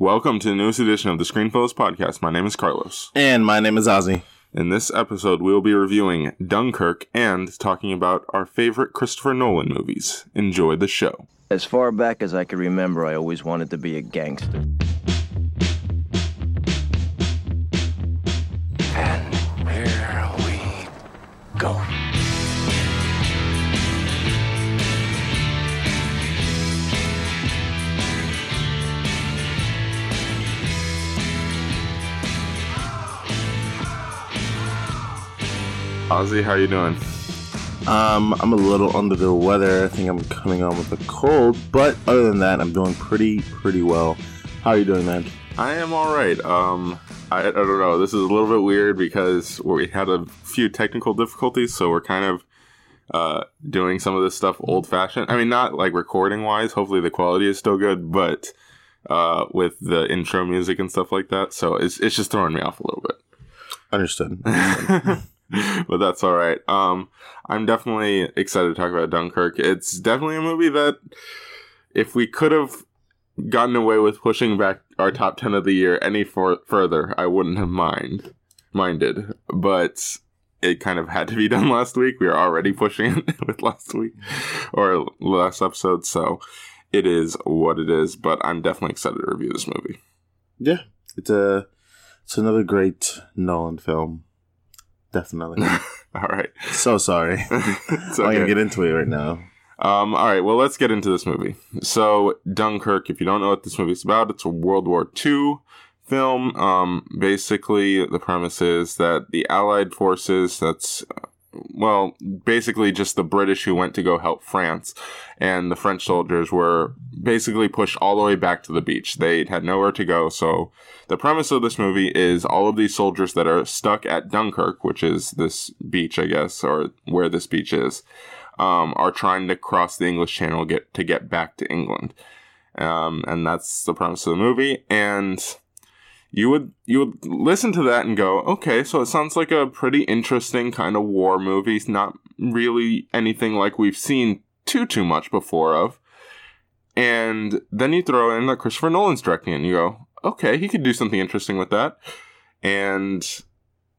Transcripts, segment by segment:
Welcome to the newest edition of the Screenfellows podcast. My name is Carlos. And my name is Ozzy. In this episode, we will be reviewing Dunkirk and talking about our favorite Christopher Nolan movies. Enjoy the show. As far back as I can remember, I always wanted to be a gangster. And here we go. Ozzy, how you doing? Um, I'm a little under the weather. I think I'm coming on with a cold, but other than that, I'm doing pretty, pretty well. How are you doing, man? I am all right. Um, I, I don't know. This is a little bit weird because we had a few technical difficulties, so we're kind of uh, doing some of this stuff old fashioned. I mean, not like recording wise. Hopefully, the quality is still good, but uh, with the intro music and stuff like that, so it's it's just throwing me off a little bit. Understood. but that's all right. Um, I'm definitely excited to talk about Dunkirk. It's definitely a movie that, if we could have gotten away with pushing back our top ten of the year any for- further, I wouldn't have mind minded. But it kind of had to be done last week. We were already pushing it with last week or last episode, so it is what it is. But I'm definitely excited to review this movie. yeah, it's a, it's another great Nolan film. Definitely. All right, so sorry. It's I'm gonna get into it right now. Um, all right, well, let's get into this movie. So, Dunkirk, if you don't know what this movie's about, it's a World War II film. Um, basically, the premise is that the Allied forces, that's, well, basically just the British who went to go help France, and the French soldiers were basically pushed all the way back to the beach. They had nowhere to go, so the premise of this movie is all of these soldiers that are stuck at Dunkirk, which is this beach, I guess, or where this beach is um, are trying to cross the English Channel get to get back to England, um, and that's the premise of the movie. And you would you would listen to that and go, okay, so it sounds like a pretty interesting kind of war movie. It's not really anything like we've seen too too much before of. And then you throw in that Christopher Nolan's directing, it and you go, okay, he could do something interesting with that. And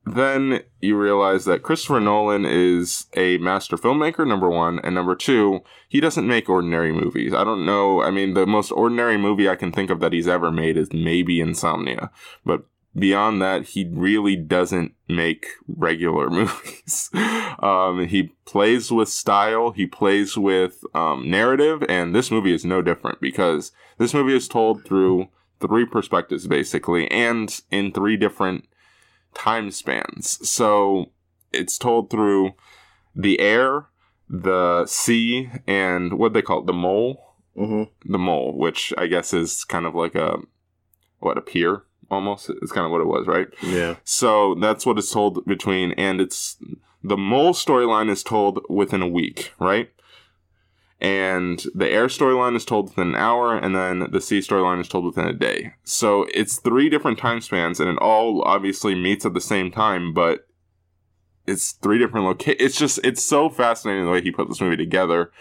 then you realize that Christopher Nolan is a master filmmaker, number one, and number two, he doesn't make ordinary movies. I don't know. I mean, the most ordinary movie I can think of that he's ever made is maybe Insomnia, but beyond that, he really doesn't make regular movies. um, he plays with style, he plays with um, narrative, and this movie is no different because this movie is told through three perspectives, basically, and in three different time spans. So it's told through the air, the sea, and what they call it, the mole. Mm-hmm. The mole, which I guess is kind of like a what a pier almost. It's kind of what it was, right? Yeah. So that's what it's told between, and it's the mole storyline is told within a week, right? And the air storyline is told within an hour, and then the sea storyline is told within a day. So it's three different time spans, and it all obviously meets at the same time, but it's three different locations. It's just it's so fascinating the way he put this movie together.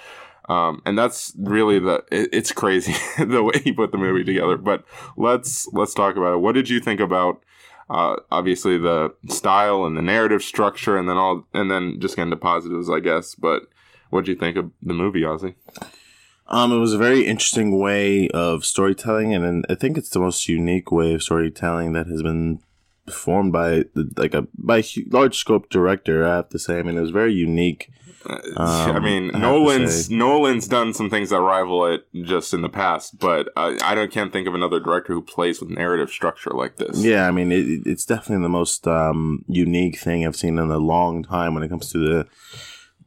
Um, and that's really the it, it's crazy the way he put the movie together. But let's let's talk about it. What did you think about uh, obviously the style and the narrative structure, and then all and then just get into positives, I guess. But what did you think of the movie, Ozzy? Um, it was a very interesting way of storytelling, and, I think it's the most unique way of storytelling that has been performed by like a by a large scope director. I have to say, I mean, it was very unique. I Um, mean, I Nolan's Nolan's done some things that rival it just in the past, but I, I don't can't think of another director who plays with narrative structure like this. Yeah, I mean, it- it's definitely the most um, unique thing I've seen in a long time when it comes to the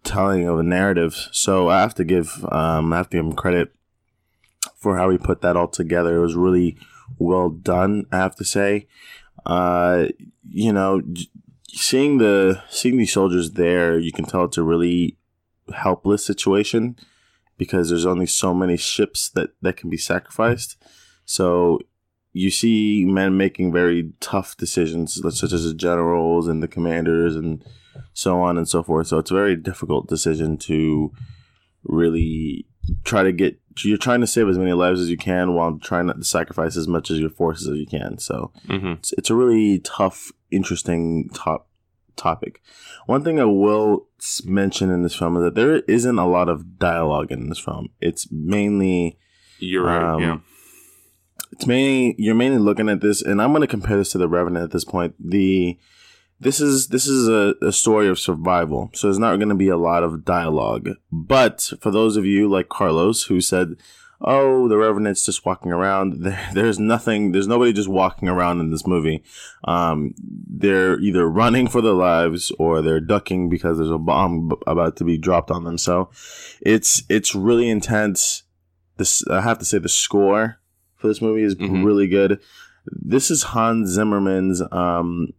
telling of a narrative. So I have to give um, I have to give him credit for how he put that all together. It was really well done. I have to say, uh, you know, seeing the seeing these soldiers there, you can tell it's a really helpless situation because there's only so many ships that that can be sacrificed. So you see men making very tough decisions, such as the generals and the commanders and so on and so forth. So it's a very difficult decision to really try to get you're trying to save as many lives as you can while trying not to sacrifice as much as your forces as you can. So hmm it's, it's a really tough, interesting top topic. One thing I will mention in this film is that there isn't a lot of dialogue in this film. It's mainly You're right. Um, yeah. it's mainly you're mainly looking at this, and I'm going to compare this to the Revenant at this point. The this is this is a, a story of survival, so there's not going to be a lot of dialogue. But for those of you like Carlos who said, "Oh, the Revenant's just walking around," there, there's nothing. There's nobody just walking around in this movie. Um, they're either running for their lives or they're ducking because there's a bomb about to be dropped on them. So it's it's really intense. This I have to say the score for this movie is Mhm. really good. This is Hans Zimmerman's. Um,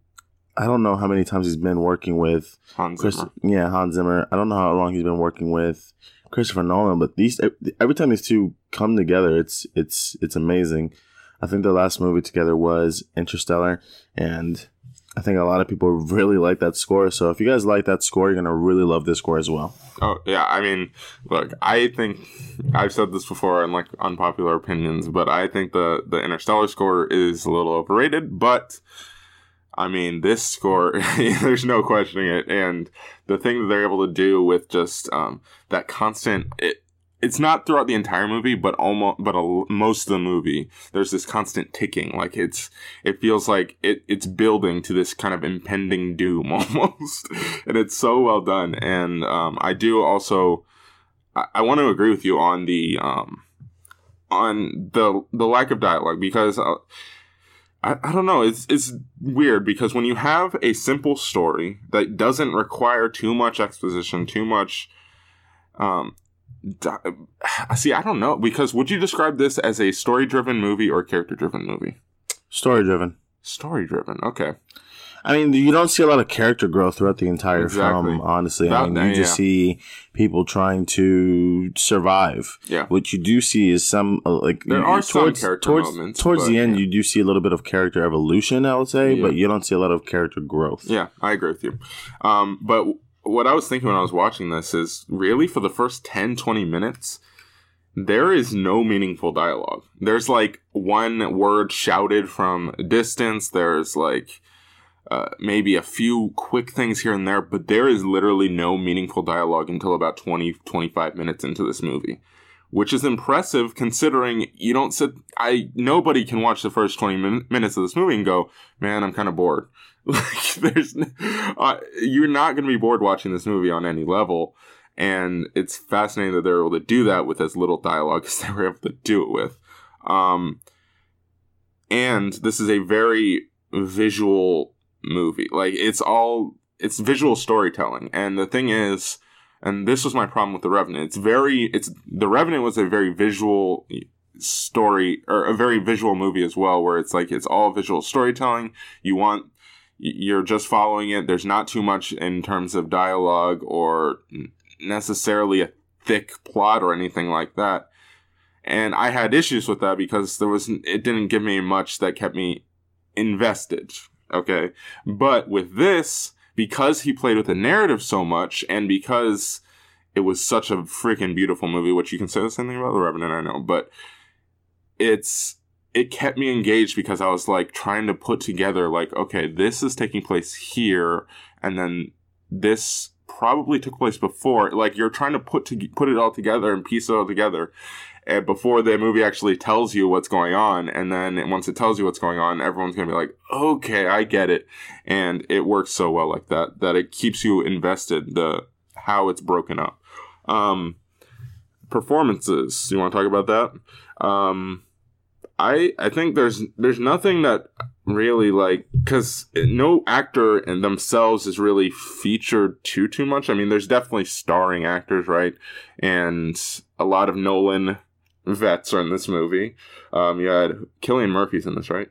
I don't know how many times he's been working with Hans Chris. Zimmer. Yeah, Hans Zimmer. I don't know how long he's been working with Christopher Nolan, but these every time these two come together, it's it's it's amazing. I think the last movie together was Interstellar, and I think a lot of people really like that score. So if you guys like that score, you're gonna really love this score as well. Oh yeah, I mean, look, I think I've said this before in like unpopular opinions, but I think the the Interstellar score is a little overrated. But I mean, this score, there's no questioning it, and the thing that they're able to do with just um, that constant. It, it's not throughout the entire movie, but almost, but a, most of the movie, there's this constant ticking. Like it's, it feels like it, it's building to this kind of impending doom almost, and it's so well done. And um, I do also, I, I want to agree with you on the, um, on the the lack of dialogue because. Uh, I, I don't know. It's it's weird because when you have a simple story that doesn't require too much exposition, too much, um, di- see, I don't know because would you describe this as a story driven movie or character driven movie? Story driven. Story driven. Okay. I mean, you don't see a lot of character growth throughout the entire Exactly. film. Honestly, That- I mean, you just yeah. see people trying to survive. Yeah. What you do see is some uh, like There you- are some towards character towards, moments, towards but, the end. yeah. You do see a little bit of character evolution, I would say, Yeah. but you don't see a lot of character growth. Yeah, I agree with you. Um, but what I was thinking when I was watching this is really for the first 10, 20 minutes, there is no meaningful dialogue. There's like one word shouted from distance. There's like uh, maybe a few quick things here and there, but there is literally no meaningful dialogue until about 20, 25 minutes into this movie. Which is impressive considering you don't sit. I nobody can watch the first twenty min- minutes of this movie and go, "Man, I'm kind of bored." Like, there's, uh, you're not going to be bored watching this movie on any level, and it's fascinating that they're able to do that with as little dialogue as they were able to do it with. Um, and this is a very visual movie. Like, it's all it's visual storytelling, and the thing is, and this was my problem with the Revenant. It's very it's the Revenant was a very visual story or a very visual movie as well, where it's like it's all visual storytelling. You want you're just following it. There's not too much in terms of dialogue or necessarily a thick plot or anything like that. And I had issues with that because there was it didn't give me much that kept me invested. Okay. But with this, because he played with the narrative so much and because it was such a freaking beautiful movie, which you can say the same thing about The Revenant, I know, but it's it kept me engaged because I was like trying to put together like, okay, this is taking place here, and then this probably took place before. Like you're trying to put to put it all together and piece it all together. And before the movie actually tells you what's going on, and then once it tells you what's going on, everyone's gonna be like, "Okay, I get it," and it works so well like that that it keeps you invested. The how it's broken up. Um, performances. You want to talk about that? Um, I I think there's there's nothing that really like because no actor in themselves is really featured too too much. I mean, there's definitely starring actors, right? And a lot of Nolan vets are in this movie. Um, you had Cillian Murphy's in this, right?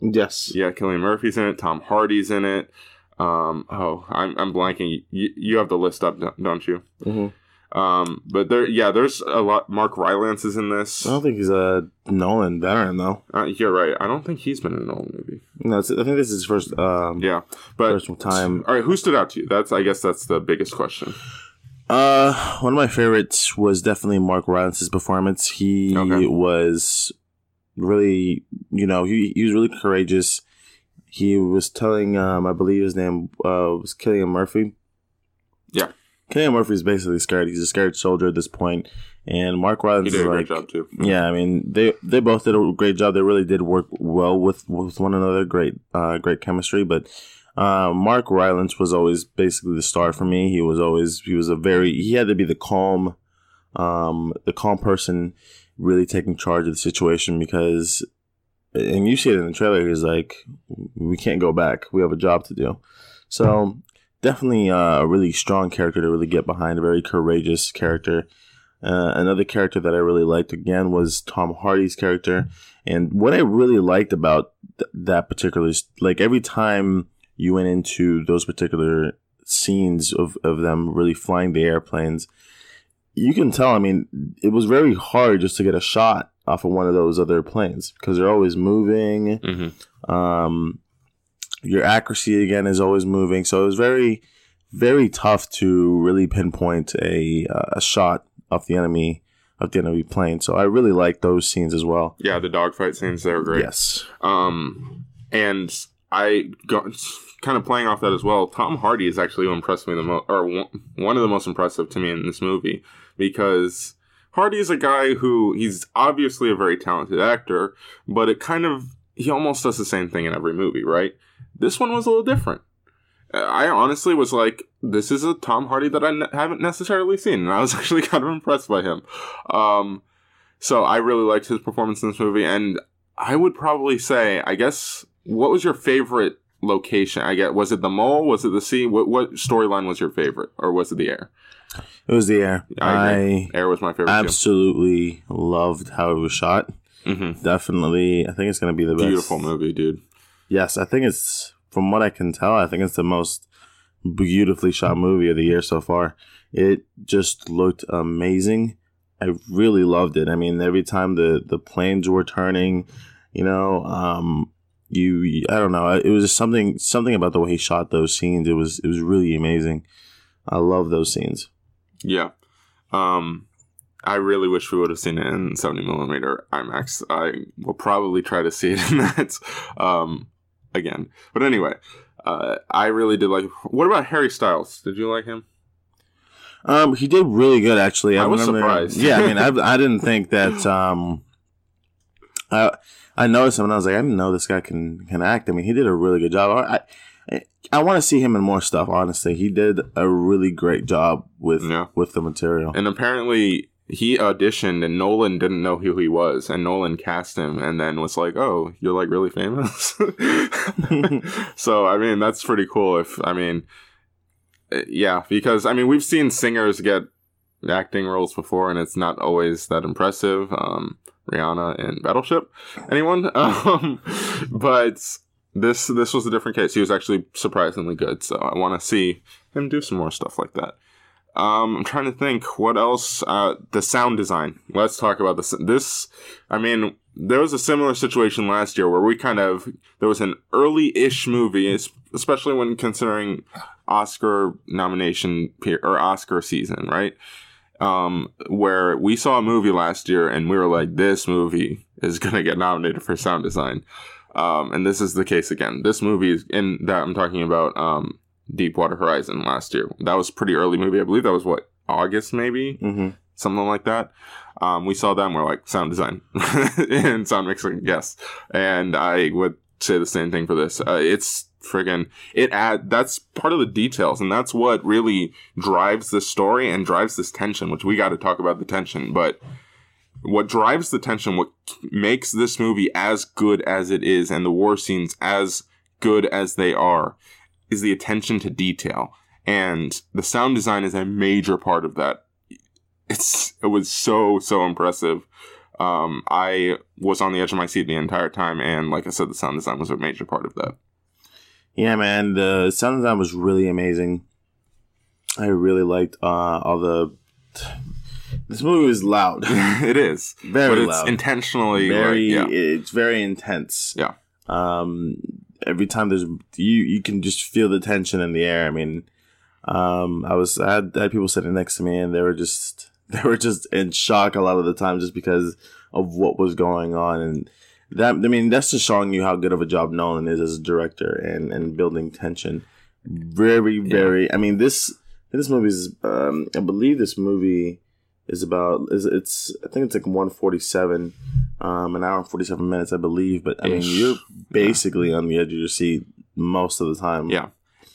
Yes. Yeah, Cillian Murphy's in it. Tom Hardy's in it. Um, oh, I'm I'm blanking. You, you have the list up, don't- you? Mhm. Um, but there, yeah, there's a lot. Mark Rylance is in this. I don't think he's a Nolan veteran though. Uh, you're right. I don't think he's been in a Nolan movie. No, it's, I think this is his first. Um, Yeah, but First time. All right, who stood out to you? That's I guess that's the biggest question. Uh, one of my favorites was definitely Mark Rylance's performance. He Okay. was really, you know, he, he was really courageous. He was telling, um, I believe his name uh, was Cillian Murphy. Yeah. Cillian Murphy is basically scared. He's a scared soldier at this point, and Mark Rylance did is a like, great job too. yeah, I mean they they both did a great job. They really did work well with with one another. Great, uh, great chemistry. But uh, Mark Rylance was always basically the star for me. He was always he was a very he had to be the calm, um, the calm person, really taking charge of the situation because, and you see it in the trailer. He's like, we can't go back. We have a job to do. So definitely uh, a really strong character to really get behind. A very courageous character. Uh, another character that I really liked again was Tom Hardy's character, and what I really liked about th- that particular, like every time you went into those particular scenes of, of them really flying the airplanes, you can tell. I mean, it was very hard just to get a shot off of one of those other planes because they're always moving. hmm Um, your accuracy again is always moving, so it was very, very tough to really pinpoint a uh, a shot of the enemy of the enemy plane. So I really like those scenes as well. Yeah, the dogfight scenes they were great. Yes. Um, and I got kind of playing off that as well. Tom Hardy is actually who impressed me the most, or one of the most impressive to me in this movie because Hardy is a guy who he's obviously a very talented actor, but it kind of he almost does the same thing in every movie, right? This one was a little different. I honestly was like, this is a Tom Hardy that I ne- haven't necessarily seen, and I was actually kind of impressed by him. Um, so I really liked his performance in this movie, and I would probably say, I guess, what was your favorite location? I get, was it the mole? Was it the sea? What what storyline was your favorite, or was it the air? It was the air. I I. Air was my favorite. absolutely loved how it was shot. too. hmm Definitely, I think it's gonna be the best. Beautiful movie, dude. Yes, I think it's from what I can tell. I think it's the most beautifully shot movie of the year so far. It just looked amazing. I really loved it. I mean, every time the the planes were turning, you know, um, you I don't know. It was just something something about the way he shot those scenes. It was it was really amazing. I love those scenes. Yeah. Um, I really wish we would have seen it in 70 millimeter IMAX. I will probably try to see it in that um, again. But anyway, uh, I really did like. What about Harry Styles? Did you like him? Um, he did really good actually. I was surprised. Yeah, I mean, I, I didn't think that. Um, I I noticed him and I was like, I didn't know this guy can can act. I mean, he did a really good job. I I, I want to see him in more stuff. Honestly, he did a really great job with Yeah. with the material. And apparently he auditioned and Nolan didn't know who he was and Nolan cast him and then was like, "Oh, you're like really famous." so, I mean, that's pretty cool if I mean uh, yeah, because I mean, we've seen singers get acting roles before and it's not always that impressive. Um Rihanna in Battleship. Anyone? Um but this this was a different case. He was actually surprisingly good, so I want to see him do some more stuff like that. Um, I'm trying to think what else. Uh, the sound design. Let's talk about this. This, I mean, there was a similar situation last year where we kind of there was an early-ish movie, especially when considering Oscar nomination or Oscar season, right? Um, where we saw a movie last year and we were like, this movie is gonna get nominated for sound design. Um, and this is the case again. This movie is in that I'm talking about. Um, Deepwater Horizon last year. That was a pretty early movie. I believe that was what August maybe hmm something like that. Um, we saw that and we're like sound design and sound mixing, yes. And I would say the same thing for this. Uh, it's friggin' it add that's part of the details and that's what really drives the story and drives this tension. Which we got to talk about the tension, but what drives the tension, what makes this movie as good as it is, and the war scenes as good as they are, is the attention to detail. And the sound design is a major part of that. It's it was so so impressive. Um, I was on the edge of my seat the entire time, and like I said, the sound design was a major part of that. Yeah, man, the sound design was really amazing. I really liked uh, all the. This movie was loud, it is, very but it's loud, intentionally very. like, yeah, It's very intense. Yeah. Um, every time there's you, you can just feel the tension in the air. I mean, Um, I was I had, I had people sitting next to me, and they were just they were just in shock a lot of the time, just because of what was going on, and that I mean that's just showing you how good of a job Nolan is as a director and and building tension. Very very. I mean this this movie is um, I believe this movie is about is it's I think it's like one forty seven, um, an hour and forty seven minutes I believe. But I mean you're basically on the edge of your seat most of the time. Yeah.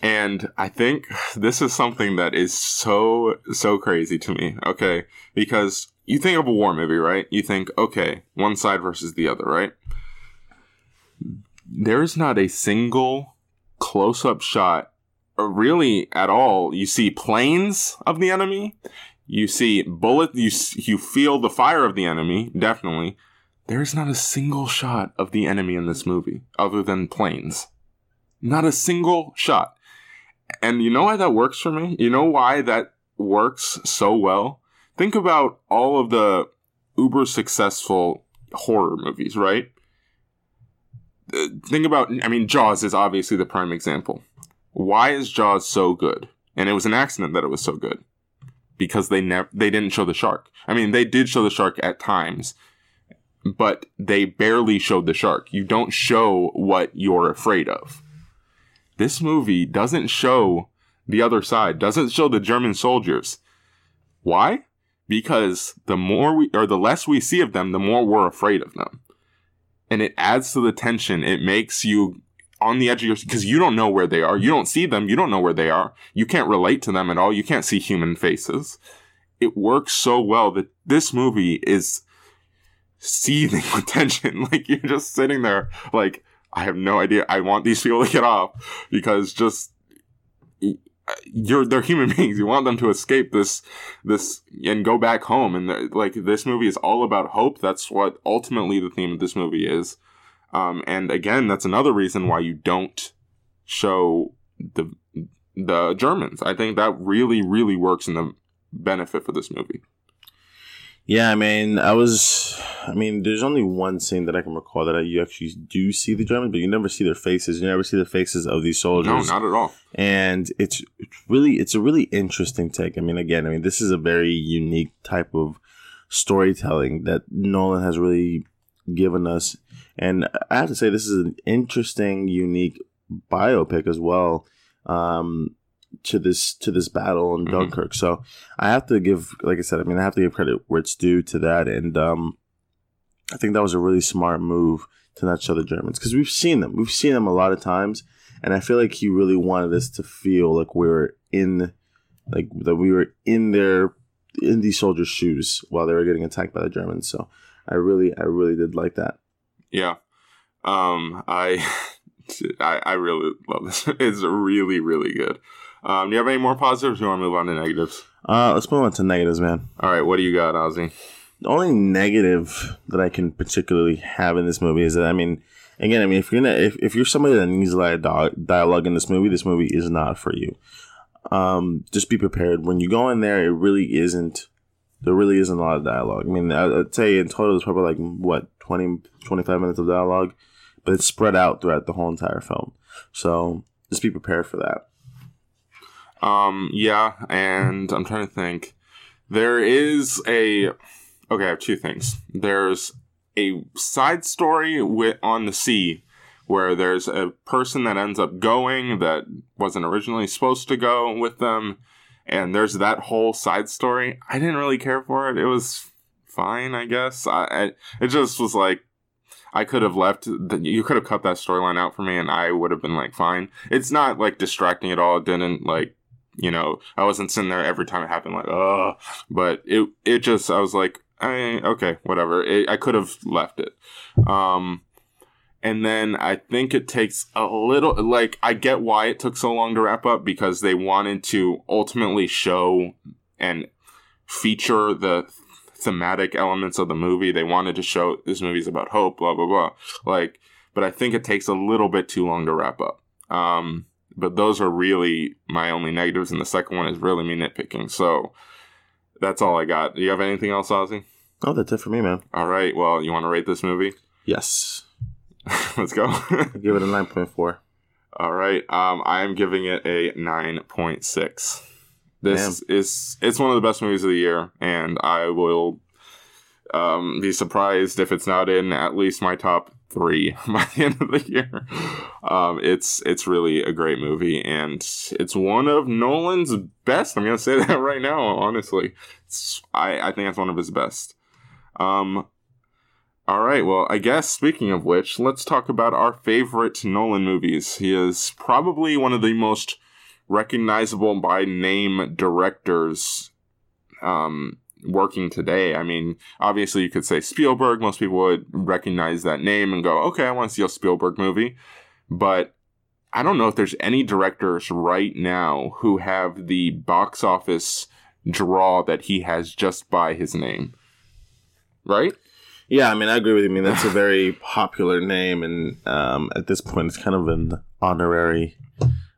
And I think this is something that is so, so crazy to me. Okay. Because you think of a war movie, right? You think, okay, one side versus the other, right? There's not a single close up shot, or really at all. You see planes of the enemy. You see bullet. You, you feel the fire of the enemy, definitely. There's not a single shot of the enemy in this movie other than planes. Not a single shot. And you know why that works for me? You know why that works so well? Think about all of the uber successful horror movies, right? Uh, Think about, I mean, Jaws is obviously the prime example. Why is Jaws so good? And it was an accident that it was so good because they never they didn't show the shark. I mean, they did show the shark at times, but they barely showed the shark. You don't show what you're afraid of this movie doesn't show the other side, doesn't show the German soldiers. Why? Because the more we, or the less we see of them, the more we're afraid of them. And it adds to the tension. It makes you on the edge of your, because you don't know where they are. You don't see them. You don't know where they are. You can't relate to them at all. You can't see human faces. It works so well that this movie is seething with tension. Like you're just sitting there, like, I have no idea. I want these people to get off because just you're they're human beings. You want them to escape this this and go back home. And like this movie is all about hope. That's what ultimately the theme of this movie is. Um, and again, that's another reason why you don't show the the Germans. I think that really really works in the benefit for this movie. Yeah, I mean, I was. I mean, there's only one scene that I can recall that you actually do see the Germans, but you never see their faces. You never see the faces of these soldiers. No, not at all. and it's it's really it's a really interesting take. I mean, again, I mean, this is a very unique type of storytelling that Nolan has really given us, and I have to say, this is an interesting, unique biopic as well. Um, to this to this battle in Mhm. Dunkirk. So I have to give, like I said, I mean, I have to give credit where it's due to that, and um, I think that was a really smart move to not show the Germans because we've seen them, we've seen them a lot of times, and I feel like he really wanted us to feel like we were in, like that we were in their in these soldiers' shoes while they were getting attacked by the Germans. So I really, I really did like that. Yeah. Um, I, I, I really love this. It's really, really good. Um, do you have any more positives? Or you want to move on to negatives? Uh, let's move on to negatives, man. All right. What do you got, Ozzy? The only negative that I can particularly have in this movie is that I mean, again, I mean, if you're gonna, if, if you're somebody that needs a lot of di- dialogue in this movie, this movie is not for you. Um, just be prepared when you go in there. It really isn't. There really isn't a lot of dialogue. I mean, I- I'd say in total it's probably like what 20, 25 minutes of dialogue, but it's spread out throughout the whole entire film. So just be prepared for that. Um, yeah, and I'm trying to think. There is a okay. I have two things. There's a side story with on the sea where there's a person that ends up going that wasn't originally supposed to go with them, and there's that whole side story. I didn't really care for it. It was fine, I guess. I, I it just was like I could have left. You could have cut that storyline out for me, and I would have been like, fine. It's not like distracting at all. It didn't like, you know, I wasn't sitting there every time it happened, like, oh. But it, it just, I was like, I, okay, whatever. It, I could have left it. Um, and then I think it takes a little, like, I get why it took so long to wrap up because they wanted to ultimately show and feature the thematic elements of the movie. They wanted to show this movie's about hope, blah blah blah. Like, but I think it takes a little bit too long to wrap up. Um, but those are really my only negatives, and the second one is really me nitpicking. So that's all I got. Do you have anything else, Ozzy? Oh, that's it for me, man. All right. Well, you want to rate this movie? Yes, Let's go. Give it a nine point four. All right. Um, I am giving it a nine point six. This is it's one of the best movies of the year, and I will um, be surprised if it's not in at least my top three by the end of the year. Um, it's it's really a great movie, and it's one of Nolan's best. I'm gonna say that right now. Honestly, it's, I I think it's one of his best. Um, all right. Well, I guess speaking of which, let's talk about our favorite Nolan movies. He is probably one of the most recognizable by name directors um, working today. I mean, obviously, you could say Spielberg. Most people would recognize that name and go, okay, I want to see a Spielberg movie. But I don't know if there's any directors right now who have the box office draw that he has just by his name. Right? Yeah, I mean, I agree with you. I mean, that's a very popular name, and um, at this point, it's kind of an honorary.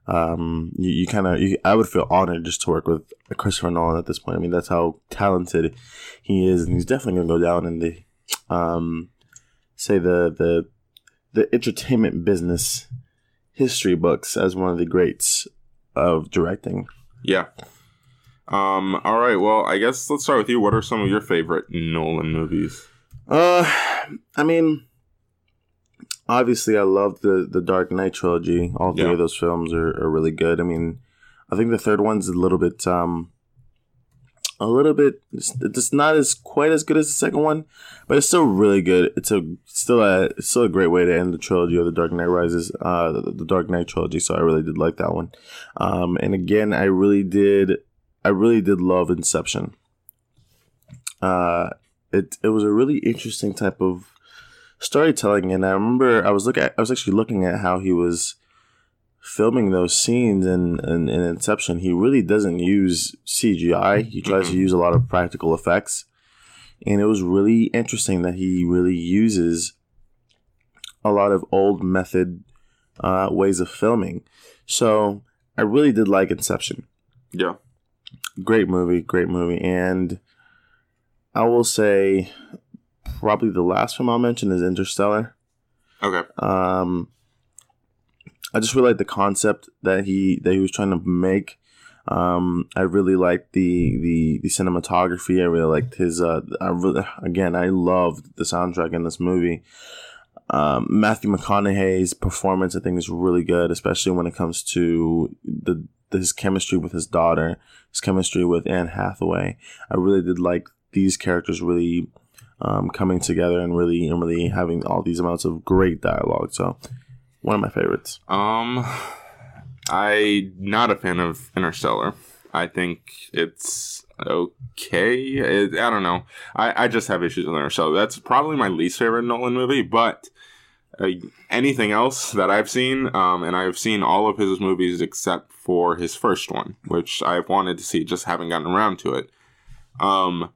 Um, you, you kind of, I would feel honored just to work with Christopher Nolan at this point. I mean, that's how talented he is, and he's definitely going to go down in the, um, say the the the entertainment business history books as one of the greats of directing. Yeah. Um. All right. Well, I guess let's start with you. What are some of your favorite Nolan movies? Uh, I mean, obviously, I love the the Dark Knight trilogy. All three Yeah. of those films are, are really good. I mean, I think the third one's a little bit um, a little bit. It's, it's not as quite as good as the second one, but it's still really good. It's a still a it's still a great way to end the trilogy of the Dark Knight Rises. Uh, the, the Dark Knight trilogy. So I really did like that one. Um, and again, I really did. I really did love Inception. Uh, it it was a really interesting type of storytelling and i remember i was looking at, i was actually looking at how he was filming those scenes in, in, in inception. He really doesn't use cgi he tries to use a lot of practical effects. And it was really interesting that he really uses a lot of old method uh, ways of filming. So i really did like inception. Yeah. great movie great movie. And i will say probably the last film i'll mention is interstellar Okay. um i just really like the concept that he that he was trying to make um i really liked the the the cinematography i really liked his uh i really again i loved the soundtrack in this movie um, Matthew McConaughey's performance, I think, is really good, especially when it comes to the his chemistry with his daughter, his chemistry with Anne Hathaway. I really did like these characters really um, coming together and really and really having all these amounts of great dialogue. So, one of my favorites. Um, I not a fan of Interstellar. I think it's okay. It, I don't know. I, I just have issues with Interstellar. That's probably my least favorite Nolan movie, but uh, anything else that I've seen, um, and I've seen all of his movies except for his first one, which I've wanted to see, just haven't gotten around to it. Um,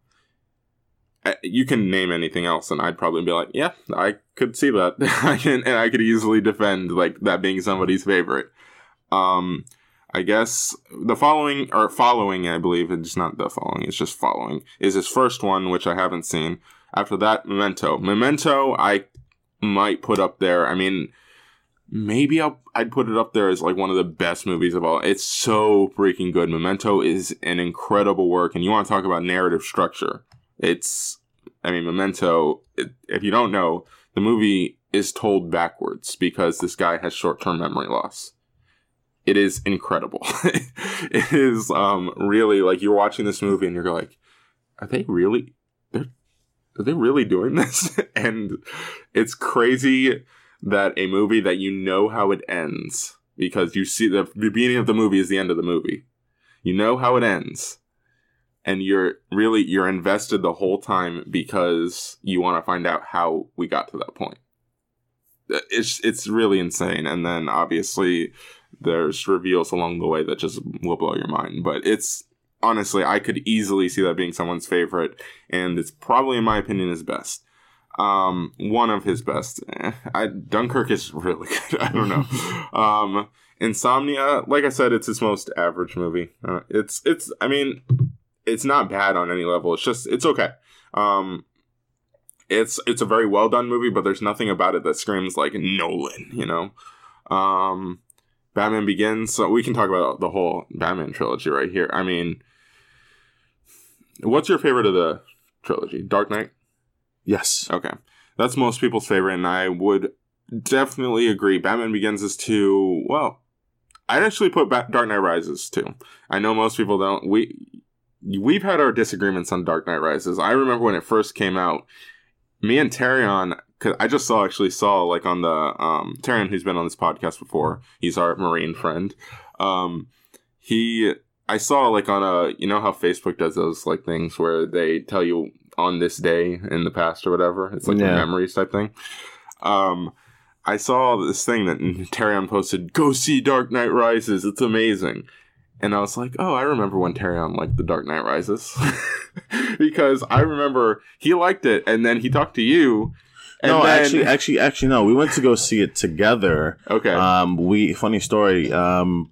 you can name anything else, and I'd probably be like, yeah, I could see that, I can, and I could easily defend like that being somebody's favorite. Um, I guess the following or following, I believe it's not the following, it's just following is his first one, which I haven't seen. After that, Memento. Memento, I might put up there. I mean, maybe I'll, I'd put it up there as like one of the best movies of all. It's so freaking good. Memento is an incredible work, and you want to talk about narrative structure. It's, I mean, Memento. If you don't know, the movie is told backwards because this guy has short-term memory loss it is incredible. it is um really like you're watching this movie and you're like, are they really they're are they really doing this? and it's crazy that a movie that you know how it ends because you see the beginning of the movie is the end of the movie. You know how it ends. And you're really you're invested the whole time because you want to find out how we got to that point. It's it's really insane. And then obviously there's reveals along the way that just will blow your mind. But it's honestly, I could easily see that being someone's favorite, and it's probably, in my opinion, his best. Um, one of his best. Eh, I, Dunkirk is really good. I don't know. um, Insomnia, like I said, it's his most average movie. Uh, it's it's. I mean, it's not bad on any level. It's just it's okay. Um, it's it's a very well done movie, but there's nothing about it that screams like Nolan. You know. Um, Batman Begins. So we can talk about the whole Batman trilogy right here. I mean, what's your favorite of the trilogy? Dark Knight. Yes. Okay, that's most people's favorite, and I would definitely agree. Batman Begins is too well. I'd actually put Dark Knight Rises too. I know most people don't. We we've had our disagreements on Dark Knight Rises. I remember when it first came out. Me and Tarion, cause I just saw actually saw like on the um Tarion, who's been on this podcast before. He's our Marine friend. Um, he I saw like on a you know how Facebook does those like things where they tell you on this day in the past or whatever. It's like Yeah. a memories type thing. Um, I saw this thing that Tarion posted. Go see Dark Knight Rises. It's amazing. And I was like, oh, I remember when Tarion liked The Dark Knight Rises. because I remember he liked it and then he talked to you. And no, then, actually, actually, actually, no. We went to go see it together. okay. Um, we funny story. Um,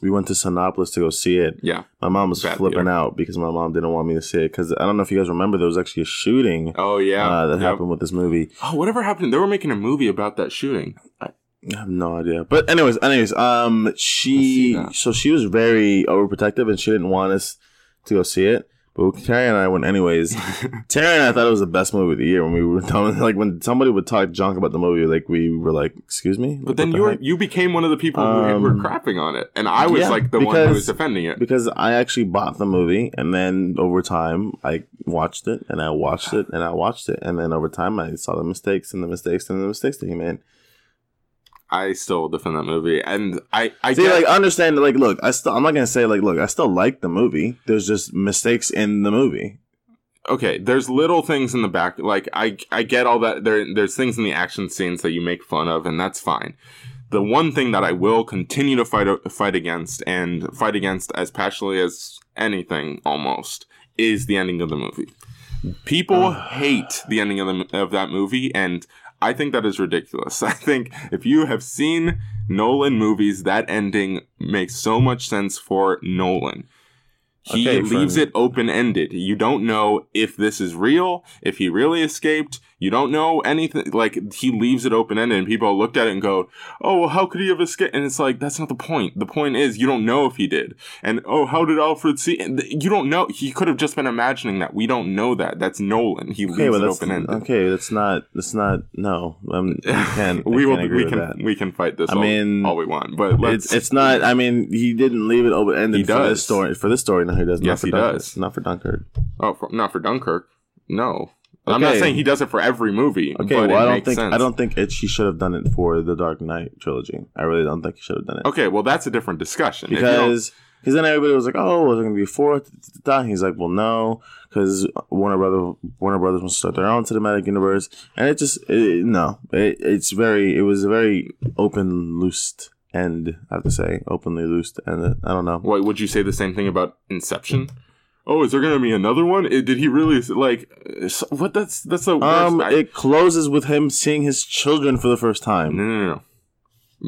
we went to Cinepolis to go see it. yeah. My mom was Bad flipping theater. out because my mom didn't want me to see it because I don't know if you guys remember there was actually a shooting Oh, yeah. uh, that Yep. happened with this movie. Oh, whatever happened? They were making a movie about that shooting. I, I have no idea. But anyways, anyways, um, she so she was very overprotective and she didn't want us to go see it. But Terry and I went anyways. Terry and I thought it was the best movie of the year when we were telling like when somebody would talk junk about the movie, like we were like, "Excuse me." but then the you were you became one of the people who were Um, crapping on it, and I was yeah, like the one who was defending it. because I actually bought the movie and then over time I watched it and I watched it and I watched it and then over time I saw the mistakes and the mistakes and the mistakes that he made. I still defend that movie, and I I See, get, like understand, like look, I still I'm not gonna say like look, I still like the movie. There's just mistakes in the movie. okay. There's little things in the back, like I I get all that. There there's things in the action scenes that you make fun of, and that's fine. The one thing that I will continue to fight fight against and fight against as passionately as anything almost is the ending of the movie. People hate the ending of, the, of that movie, and I think that is ridiculous. I think if you have seen Nolan movies, that ending makes so much sense for Nolan. He Okay, leaves it open ended. You don't know if this is real, if he really escaped. You don't know anything. Like, he leaves it open ended, and people looked at it and go, Oh, well, how could he have escaped? And it's like, that's not the point. The point is, you don't know if he did. And, oh, how did Alfred see? And th- you don't know. He could have just been imagining that. We don't know that. That's Nolan. He Okay, leaves but it open ended. okay. That's not. That's not. No, um, you can't. we will. We can. that. We can fight this. I all, mean, all we want, but let's. It's, it's not. I mean, he didn't leave it open ended He for this story. For this story, no, he does. Yes, not for he Dunkirk. does. Not for Dunkirk. oh, for, not for Dunkirk. No, I'm not saying he does it for every movie. Okay, but well, I don't think sense. I don't think it, he should have done it for the Dark Knight trilogy. I really don't think he should have done it Okay, well, that's a different discussion. If you don't- because because then everybody was like, "Oh, was going to be a fourth? da, da, da." He's like, "Well, no," because Warner Brother Warner Brothers wants to start their own cinematic universe, and it just it, no, it, it's very it was a very open, loosed end. I have to say, openly loosed, and uh, I don't know. What would you say the same thing about Inception? Oh, is there going to be another one? Eh, Did he really like what? That's that's the worst. Um, I- it closes with him seeing his children for the first time. no, no, no, no.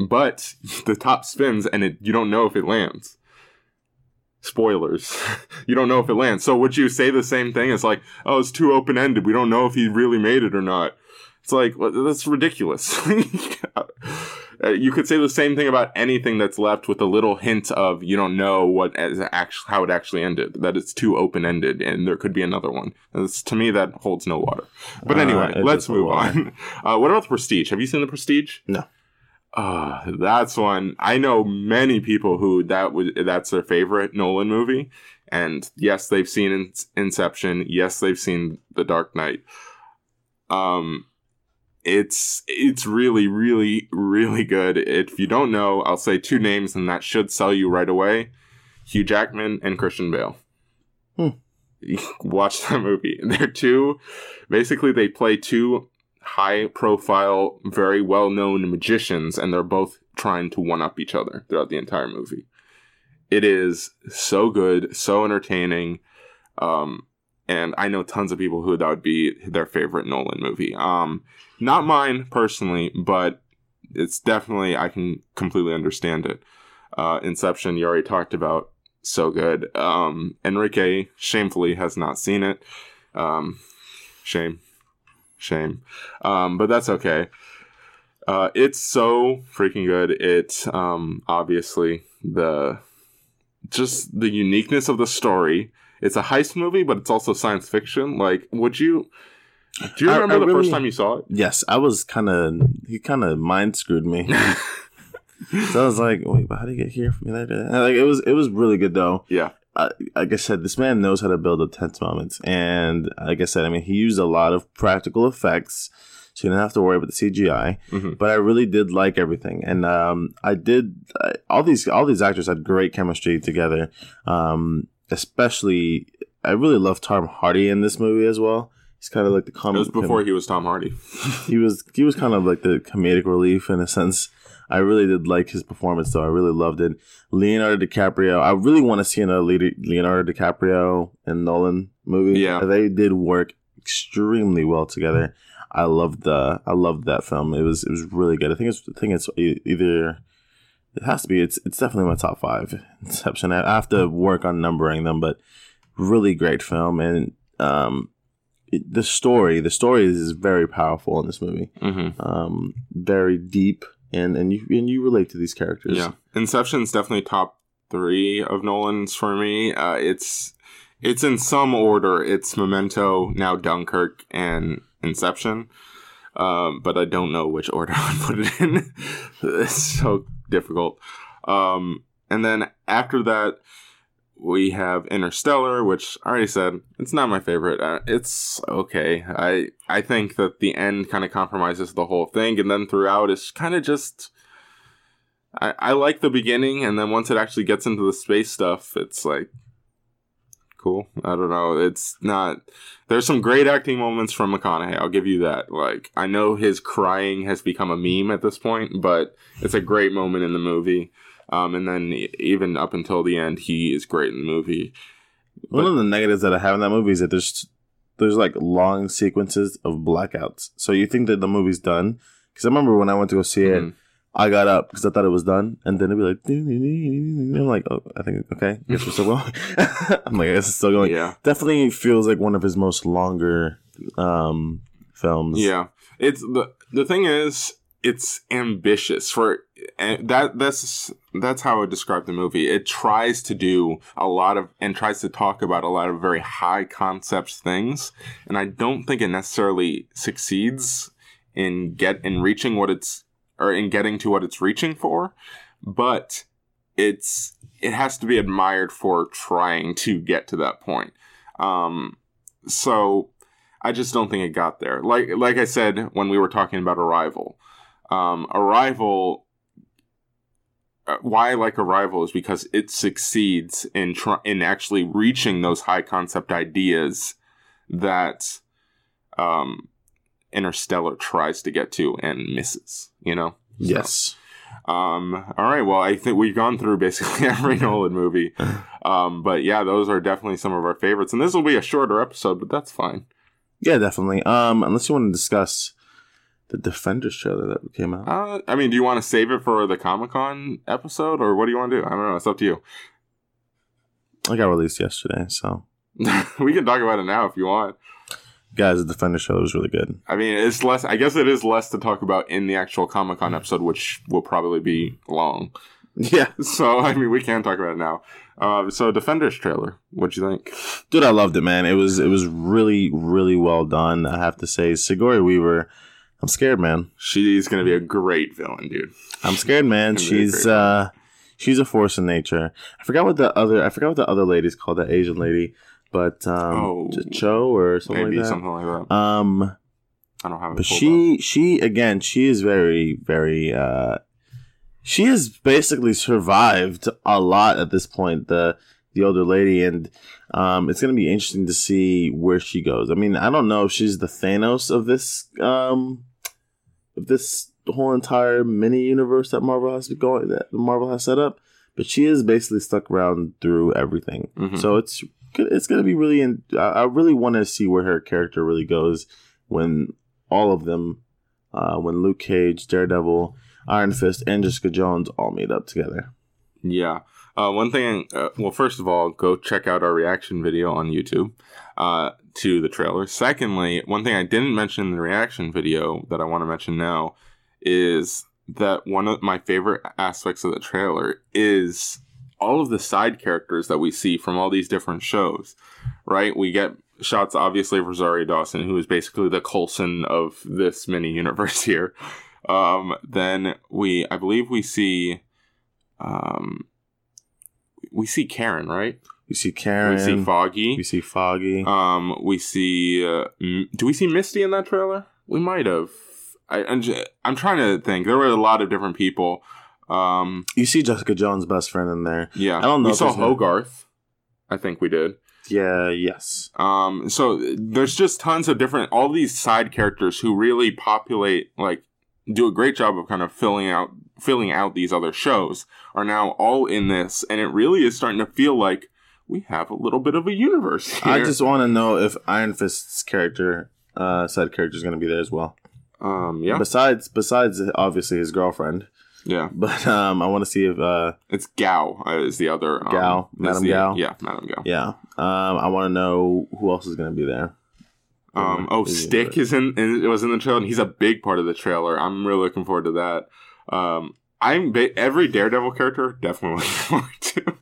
But the top spins, and it you don't know if it lands. Spoilers. you don't know if it lands. So would you say the same thing? It's like, oh, it's too open ended. We don't know if he really made it or not. It's like well, that's ridiculous. Uh, you could say the same thing about anything that's left with a little hint of you don't know what as actually how it actually ended. That it's too open ended, and there could be another one. That's, to me, that holds no water. But Uh, anyway, it let's move on. Uh, what about the Prestige? Have you seen the Prestige? No. Uh, that's one. I know many people who that would that's their favorite Nolan movie. And yes, they've seen In- Inception. Yes, they've seen The Dark Knight. Um, it's it's really, really, really good. If you don't know, I'll say two names, and that should sell you right away: Hugh Jackman and Christian Bale. Hmm. Watch that movie. They're two. Basically, they play two high-profile, very well-known magicians, and they're both trying to one-up each other throughout the entire movie. It is so good, so entertaining. Um, and I know tons of people who that would be their favorite Nolan movie. Um, not mine personally, but it's definitely I can completely understand it. Uh, Inception, you already talked about, so good. Um, Enrique shamefully has not seen it. Um, shame, shame, um, but that's okay. Uh, it's so freaking good. It um, obviously the just the uniqueness of the story. It's a heist movie, but it's also science fiction. Like, would you? Do you remember I the really- first time you saw it? Yes, I was kind of he kind of mind screwed me. so I was like, wait, but how did he get here from there? to? Like it was it was really good though. Yeah, uh, like I said, this man knows how to build up tense moments, and like I said, I mean, he used a lot of practical effects, so you didn't have to worry about the CGI. Mhm. But I really did like everything, and um, I did uh, all these all these actors had great chemistry together. Um, especially, I really love Tom Hardy in this movie as well. He's kind of like the it comic. was before he was Tom Hardy. he was he was kind of like the comedic relief in a sense. I really did like his performance though. I really loved it. Leonardo DiCaprio. I really want to see another Le- Leonardo DiCaprio and Nolan movie. Yeah. they did work extremely well together. I loved the I loved that film. It was it was really good. I think it's I think it's either it has to be it's it's definitely my top five. Inception. I have to work on numbering them, but really great film and um it, the story the story is very powerful in this movie hmm um, very deep, and and you and you relate to these characters. Yeah, Inception's definitely top three of Nolan's for me. Uh, it's it's in some order. It's Memento, now Dunkirk, and Inception. Um, but I don't know which order I put it in. it's so difficult. Um, and then after that, we have Interstellar, which I already said it's not my favorite. Uh, it's okay. I I think that the end kind of compromises the whole thing, and then throughout it's kind of just. I, I like the beginning, and then once it actually gets into the space stuff, it's like cool. I don't know. It's not. There's some great acting moments from McConaughey. I'll give you that. Like I know his crying has become a meme at this point, but it's a great moment in the movie. Um, and then even up until the end, he is great in the movie. One of the negatives that I have in that movie is that there's there's like long sequences of blackouts. So you think that the movie's done? Because I remember when I went to go see it, Mhm. I got up because I thought it was done, and then it'd be like, I'm like, oh, I think okay, guess we're still going. I'm like, I guess it's still going. Yeah. Definitely feels like one of his most longer um films. Yeah, it's the the thing is, it's ambitious for and that. That's that's how I would describe the movie. It tries to do a lot of and tries to talk about a lot of very high concept things, and I don't think it necessarily succeeds in get in reaching what it's or in getting to what it's reaching for, but it's it has to be admired for trying to get to that point. Um, so I just don't think it got there. Like like I said when we were talking about Arrival, um, Arrival. Uh, Why I like Arrival is because it succeeds in tr- in actually reaching those high concept ideas that um, Interstellar tries to get to and misses. You know. Yes. Um, all right. Well, I think we've gone through basically every Nolan movie. Um, but yeah, those are definitely some of our favorites. And this will be a shorter episode, but that's fine. Yeah, definitely. Um, unless you want to discuss the Defenders trailer that came out. Uh, I mean, do you want to save it for the Comic Con episode, or what do you want to do? I don't know. It's up to you. I got released yesterday, so we can talk about it now if you want. guys, the Defender trailer was really good. I mean, it's less. I guess it is less to talk about in the actual Comic Con episode, which will probably be long. Yeah, So, I mean, we can talk about it now. Uh, so, Defenders trailer. What'd you think? dude, I loved it, man. It was it was really really well done. I have to say, Sigourney Weaver. I'm scared, man. She's gonna be a great villain, dude. I'm scared, man. Gonna be a She's uh, she's a force in nature. I forgot what the other I forgot what the other lady's called, the Asian lady, but um, Oh. Cho or something Maybe like that. something like that. Um, I don't have it. but she she again she is very very uh she has basically survived a lot at this point the the older lady and um it's gonna be interesting to see where she goes i mean i don't know if she's the thanos of this um this whole entire mini universe that marvel has been going that marvel has set up but she is basically stuck around through everything Mhm. so it's it's gonna be really in, I I really want to see where her character really goes when all of them, uh, when Luke Cage, Daredevil, Iron Fist, and Jessica Jones all meet up together. Yeah. Uh, one thing, uh, well, first of all, go check out our reaction video on YouTube uh, to the trailer. Secondly, one thing I didn't mention in the reaction video that I want to mention now is that one of my favorite aspects of the trailer is all of the side characters that we see from all these different shows, right? We get shots, obviously, of Rosario Dawson, who is basically the Coulson of this mini universe here. Um, then we, I believe, we see, um, we see Karen, right? We see Karen. We see Foggy. We see Foggy. Um, we see. Uh, M- do we see Misty in that trailer? We might have. I, I'm, j- I'm trying to think. There were a lot of different people. Um, you see Jessica Jones' best friend in there. yeah, I don't know We saw Hogarth. I think we did. Yeah. Yes. Um, so there's just tons of different, all these side characters who really populate, like, do a great job of kind of filling out, filling out these other shows are now all in this, and it really is starting to feel like we have a little bit of a universe here. I just want to know if Iron Fist's character, uh, side character, is going to be there as well. um, yeah, Besides, besides obviously his girlfriend, yeah. but um, I want to see if uh, It's Gao uh, is the other um, Gao, the- Gao? Yeah, Madame Gao. yeah, um, I want to know who else is going to be there. Um, oh, Is Stick is in, in. It was in the trailer, and he's a big part of the trailer. I'm really looking forward to that. Um, I'm ba- every Daredevil character definitely looking forward to.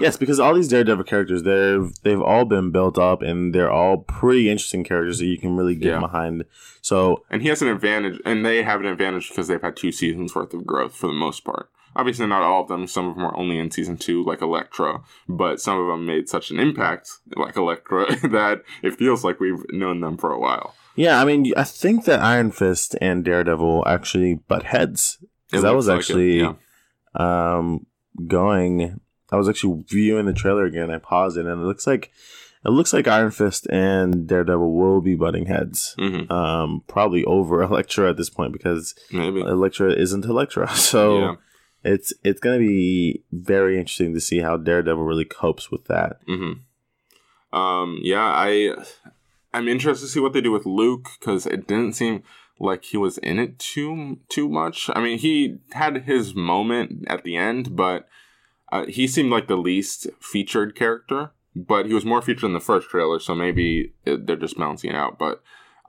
Yes, because all these Daredevil characters, they've they've all been built up, and they're all pretty interesting characters that you can really get Yeah. behind. So and he has an advantage, and they have an advantage because they've had two seasons worth of growth for the most part. Obviously, not all of them. Some of them are only in season two, like Elektra, but some of them made such an impact, like Elektra, that it feels like we've known them for a while. yeah, I mean, I think that Iron Fist and Daredevil actually butt heads because I was like it, actually yeah. um going. I was actually viewing the trailer again. I paused it, and it looks like it looks like Iron Fist and Daredevil will be butting heads. Mhm, Um, probably over Elektra at this point because maybe. Elektra isn't Elektra. So yeah. it's it's gonna be very interesting to see how Daredevil really copes with that. hmm Um, yeah, I I'm interested to see what they do with Luke because it didn't seem like he was in it too too much. I mean, he had his moment at the end, but uh, he seemed like the least featured character. But he was more featured in the first trailer, so maybe it, they're just balancing it out. But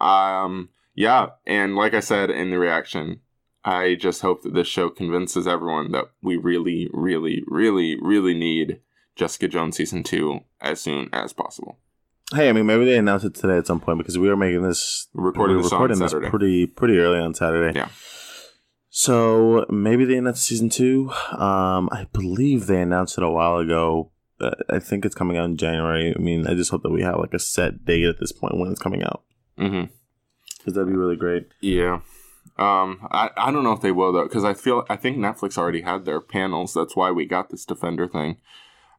um, yeah, and like I said in the reaction, I just hope that this show convinces everyone that we really, really, really, really need Jessica Jones season two as soon as possible. Hey, I mean, maybe they announce it today at some point because we were making this recording we were recording this Saturday. pretty pretty early on Saturday. Yeah. So maybe they announced season two. Um, I believe they announced it a while ago. I think it's coming out in January. I mean, I just hope that we have like a set date at this point when it's coming out Mm-hmm. because that'd be really great. Yeah. Um, I, I don't know if they will though, because I feel I think Netflix already had their panels. That's why we got this Defender thing.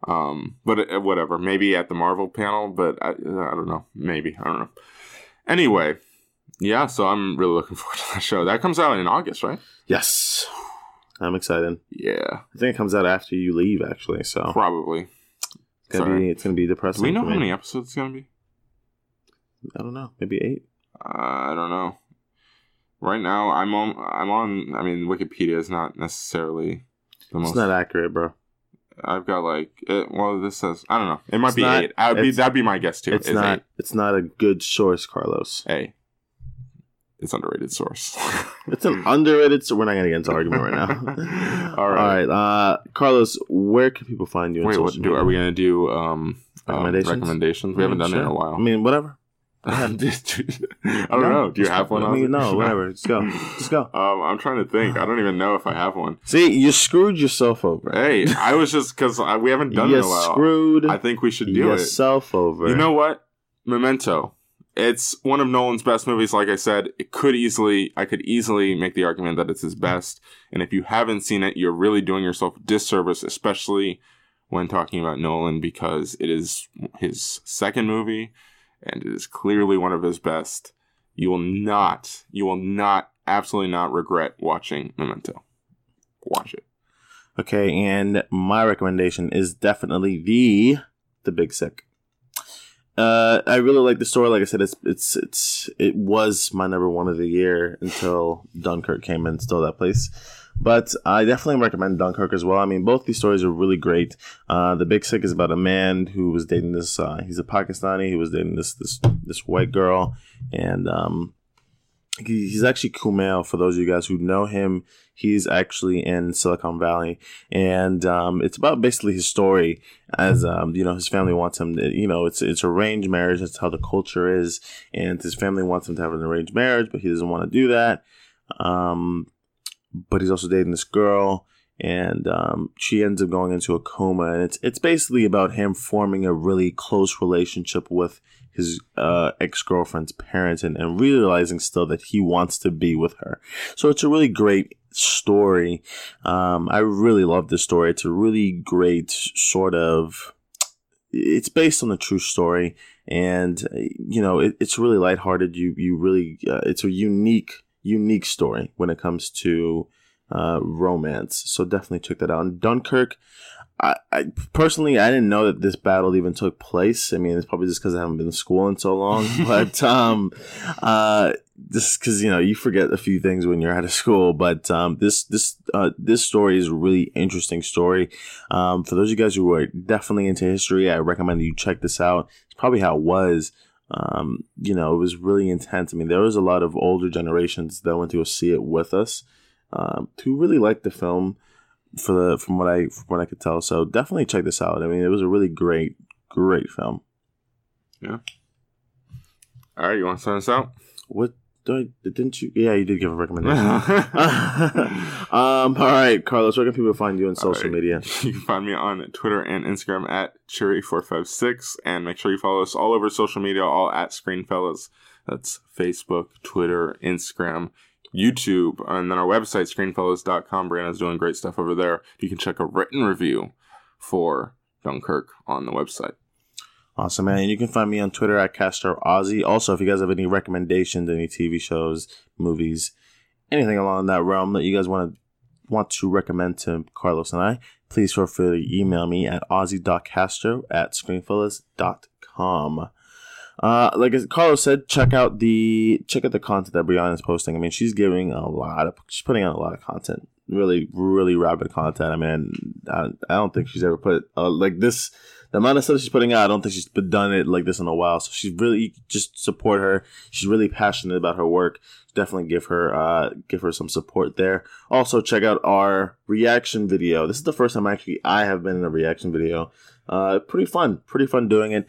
Um, but uh, whatever. Maybe at the Marvel panel, but I, I don't know. Maybe I don't know. Anyway, yeah. So I'm really looking forward to that show. That comes out in August, right? Yes, I'm excited. Yeah, I think it comes out after you leave, actually. So probably. it's gonna Sorry. be it's gonna be Do depressing. we know how many episodes it's gonna be? I don't know. Maybe eight. Uh, I don't know. Right now, I'm on. I'm on. I mean, Wikipedia is not necessarily the most. It's not accurate, bro. I've got like. It, well, this says. I don't know. It might It's be not- eight. I would be. That'd be my guess too. It's not. It's not a good source, Carlos. Eight. A. It's underrated source. It's an underrated. So we're not gonna get into argument right now. All All right. right, uh, Carlos, where can people find you? Wait, what do? Are we gonna do? Um, um, Recommendations? recommendations. We haven't done it in a while. I mean, whatever. I don't know. Do you have one? I mean, no, whatever. Just go. Just go. Um, I'm trying to think. I don't even know if I have one. See, you screwed yourself over. Hey, I was just because we haven't done you it in a while. screwed I think we should do it. yourself over. You know what? Memento. It's one of Nolan's best movies. Like I said, it could easily, I could easily make the argument that it's his best. And if you haven't seen it, you're really doing yourself a disservice, especially when talking about Nolan, because it is his second movie and it is clearly one of his best. You will not, you will not, absolutely not regret watching Memento. Watch it. Okay, and my recommendation is definitely the the Big Sick. Uh, I really like the story. Like I said, it's it's it's it was my number one of the year until Dunkirk came and stole that place. But I definitely recommend Dunkirk as well. I mean, both these stories are really great. Uh, the Big Sick is about a man who was dating this. Uh, he's a Pakistani. He was dating this this this white girl, and um, he, he's actually Kumail. For those of you guys who know him, he's actually in Silicon Valley, and um, it's about basically his story as um, you know his family wants him. To, you know, it's it's arranged marriage. That's how the culture is, and his family wants him to have an arranged marriage, but he doesn't want to do that. Um, but he's also dating this girl and um, she ends up going into a coma and it's it's basically about him forming a really close relationship with his uh, ex-girlfriend's parents and, and realizing still that he wants to be with her. So it's a really great story. Um, i really love this story. It's a really great sort of it's based on a true story and you know it, it's really lighthearted. You you really uh, it's a unique unique story when it comes to uh, romance. So definitely check that out. And Dunkirk, I, I, personally I didn't know that this battle even took place. I mean, it's probably just because I haven't been in school in so long. but um, uh, just because you know you forget a few things when you're out of school. But um, this this uh, this story is a really interesting story. Um, for those of you guys who are definitely into history, I recommend that you check this out. It's probably how it was. Um, you know, it was really intense. I mean, there was a lot of older generations that went to go see it with us um, who really liked the film for the from what I from what I could tell. So definitely check this out. I mean, it was a really great great film. Yeah. All right, you want to sign us out? What I, didn't you? Yeah, you did give a recommendation. um, all right, Carlos, where can people find you on social right. media? You can find me on Twitter and Instagram at Cherry456, and make sure you follow us all over social media, all at Screenfellas. That's Facebook, Twitter, Instagram. YouTube, and then our website, screenfellas.com. Brianna's doing great stuff over there. You can check a written review for Dunkirk on the website. Awesome, man. And you can find me on Twitter at Castro Ozzy. Also, if you guys have any recommendations, any TV shows, movies, anything along that realm that you guys want to want to recommend to Carlos and I, please feel free to email me at ozzy.castro at screenfellas.com. Uh, like Carlos said, check out the check out the content that Brianna is posting. I mean, she's giving a lot of she's putting out a lot of content. Really, really rapid content. I mean, I, I don't think she's ever put uh, like this. The amount of stuff she's putting out, I don't think she's done it like this in a while. So she's really just support her. She's really passionate about her work. Definitely give her uh, give her some support there. Also, check out our reaction video. This is the first time actually I have been in a reaction video uh, pretty fun, pretty fun doing it.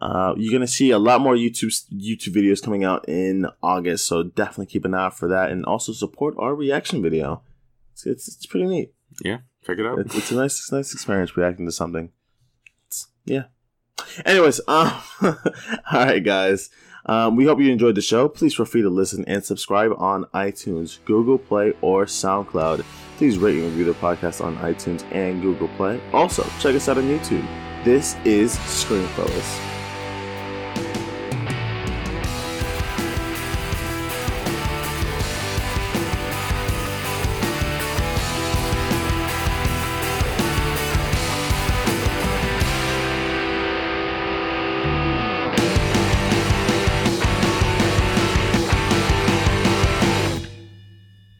Uh, you're gonna see a lot more YouTube YouTube videos coming out in August, so definitely keep an eye out for that, and also support our reaction video. It's it's, it's pretty neat. Yeah, check it out. It's, it's a nice it's a nice experience reacting to something. It's, yeah. Anyways, um, all right, guys. Um, we hope you enjoyed the show. Please feel free to listen and subscribe on iTunes, Google Play, or SoundCloud. Please rate and review the podcast on iTunes and Google Play. Also, check us out on YouTube. This is Screenfellas.